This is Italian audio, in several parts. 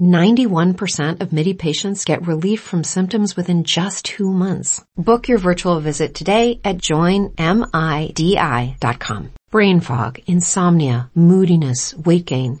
91% of MIDI patients get relief from symptoms within just two months. Book your virtual visit today at joinmidi.com. Brain fog, insomnia, moodiness, weight gain.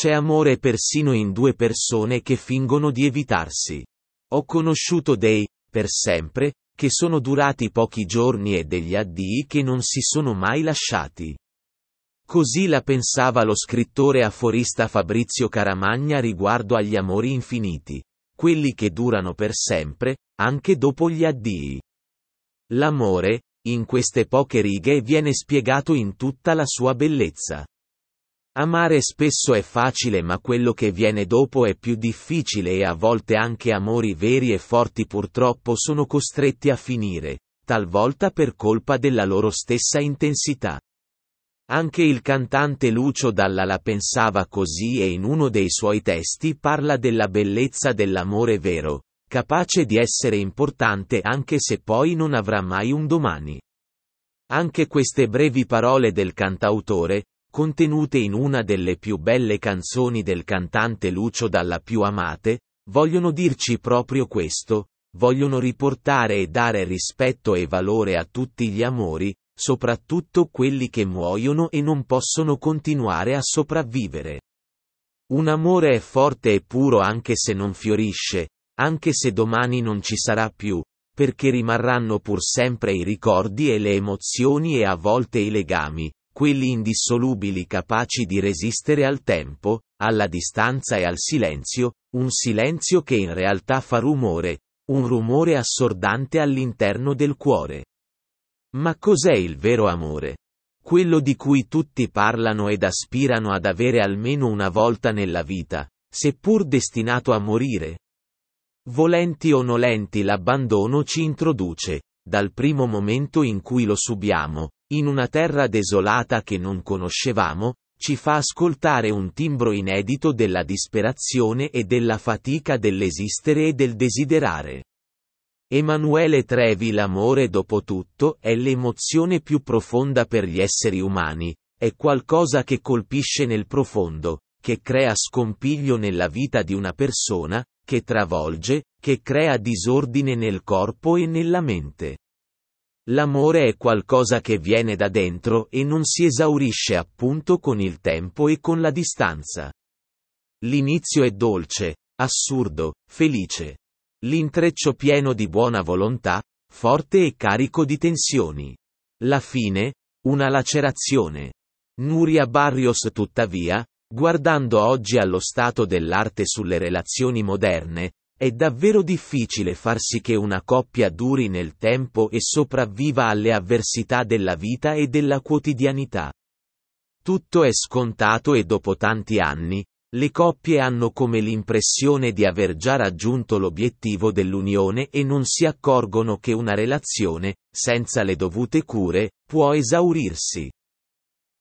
C'è amore persino in due persone che fingono di evitarsi. Ho conosciuto dei, per sempre, che sono durati pochi giorni e degli addii che non si sono mai lasciati. Così la pensava lo scrittore aforista Fabrizio Caramagna riguardo agli amori infiniti, quelli che durano per sempre, anche dopo gli addii. L'amore, in queste poche righe viene spiegato in tutta la sua bellezza. Amare spesso è facile ma quello che viene dopo è più difficile e a volte anche amori veri e forti purtroppo sono costretti a finire, talvolta per colpa della loro stessa intensità. Anche il cantante Lucio Dalla la pensava così e in uno dei suoi testi parla della bellezza dell'amore vero, capace di essere importante anche se poi non avrà mai un domani. Anche queste brevi parole del cantautore, contenute in una delle più belle canzoni del cantante Lucio Dalla più amate, vogliono dirci proprio questo, vogliono riportare e dare rispetto e valore a tutti gli amori, soprattutto quelli che muoiono e non possono continuare a sopravvivere. Un amore è forte e puro anche se non fiorisce, anche se domani non ci sarà più, perché rimarranno pur sempre i ricordi e le emozioni e a volte i legami, quelli indissolubili capaci di resistere al tempo, alla distanza e al silenzio, un silenzio che in realtà fa rumore, un rumore assordante all'interno del cuore. Ma cos'è il vero amore? Quello di cui tutti parlano ed aspirano ad avere almeno una volta nella vita, seppur destinato a morire? Volenti o nolenti l'abbandono ci introduce, dal primo momento in cui lo subiamo, in una terra desolata che non conoscevamo, ci fa ascoltare un timbro inedito della disperazione e della fatica dell'esistere e del desiderare. Emanuele Trevi L'amore dopo tutto è l'emozione più profonda per gli esseri umani, è qualcosa che colpisce nel profondo, che crea scompiglio nella vita di una persona, che travolge, che crea disordine nel corpo e nella mente. L'amore è qualcosa che viene da dentro e non si esaurisce appunto con il tempo e con la distanza. L'inizio è dolce, assurdo, felice. L'intreccio pieno di buona volontà, forte e carico di tensioni. La fine, una lacerazione. Nuria Barrios tuttavia, guardando oggi allo stato dell'arte sulle relazioni moderne, è davvero difficile far sì che una coppia duri nel tempo e sopravviva alle avversità della vita e della quotidianità. Tutto è scontato e dopo tanti anni, le coppie hanno come l'impressione di aver già raggiunto l'obiettivo dell'unione e non si accorgono che una relazione, senza le dovute cure, può esaurirsi.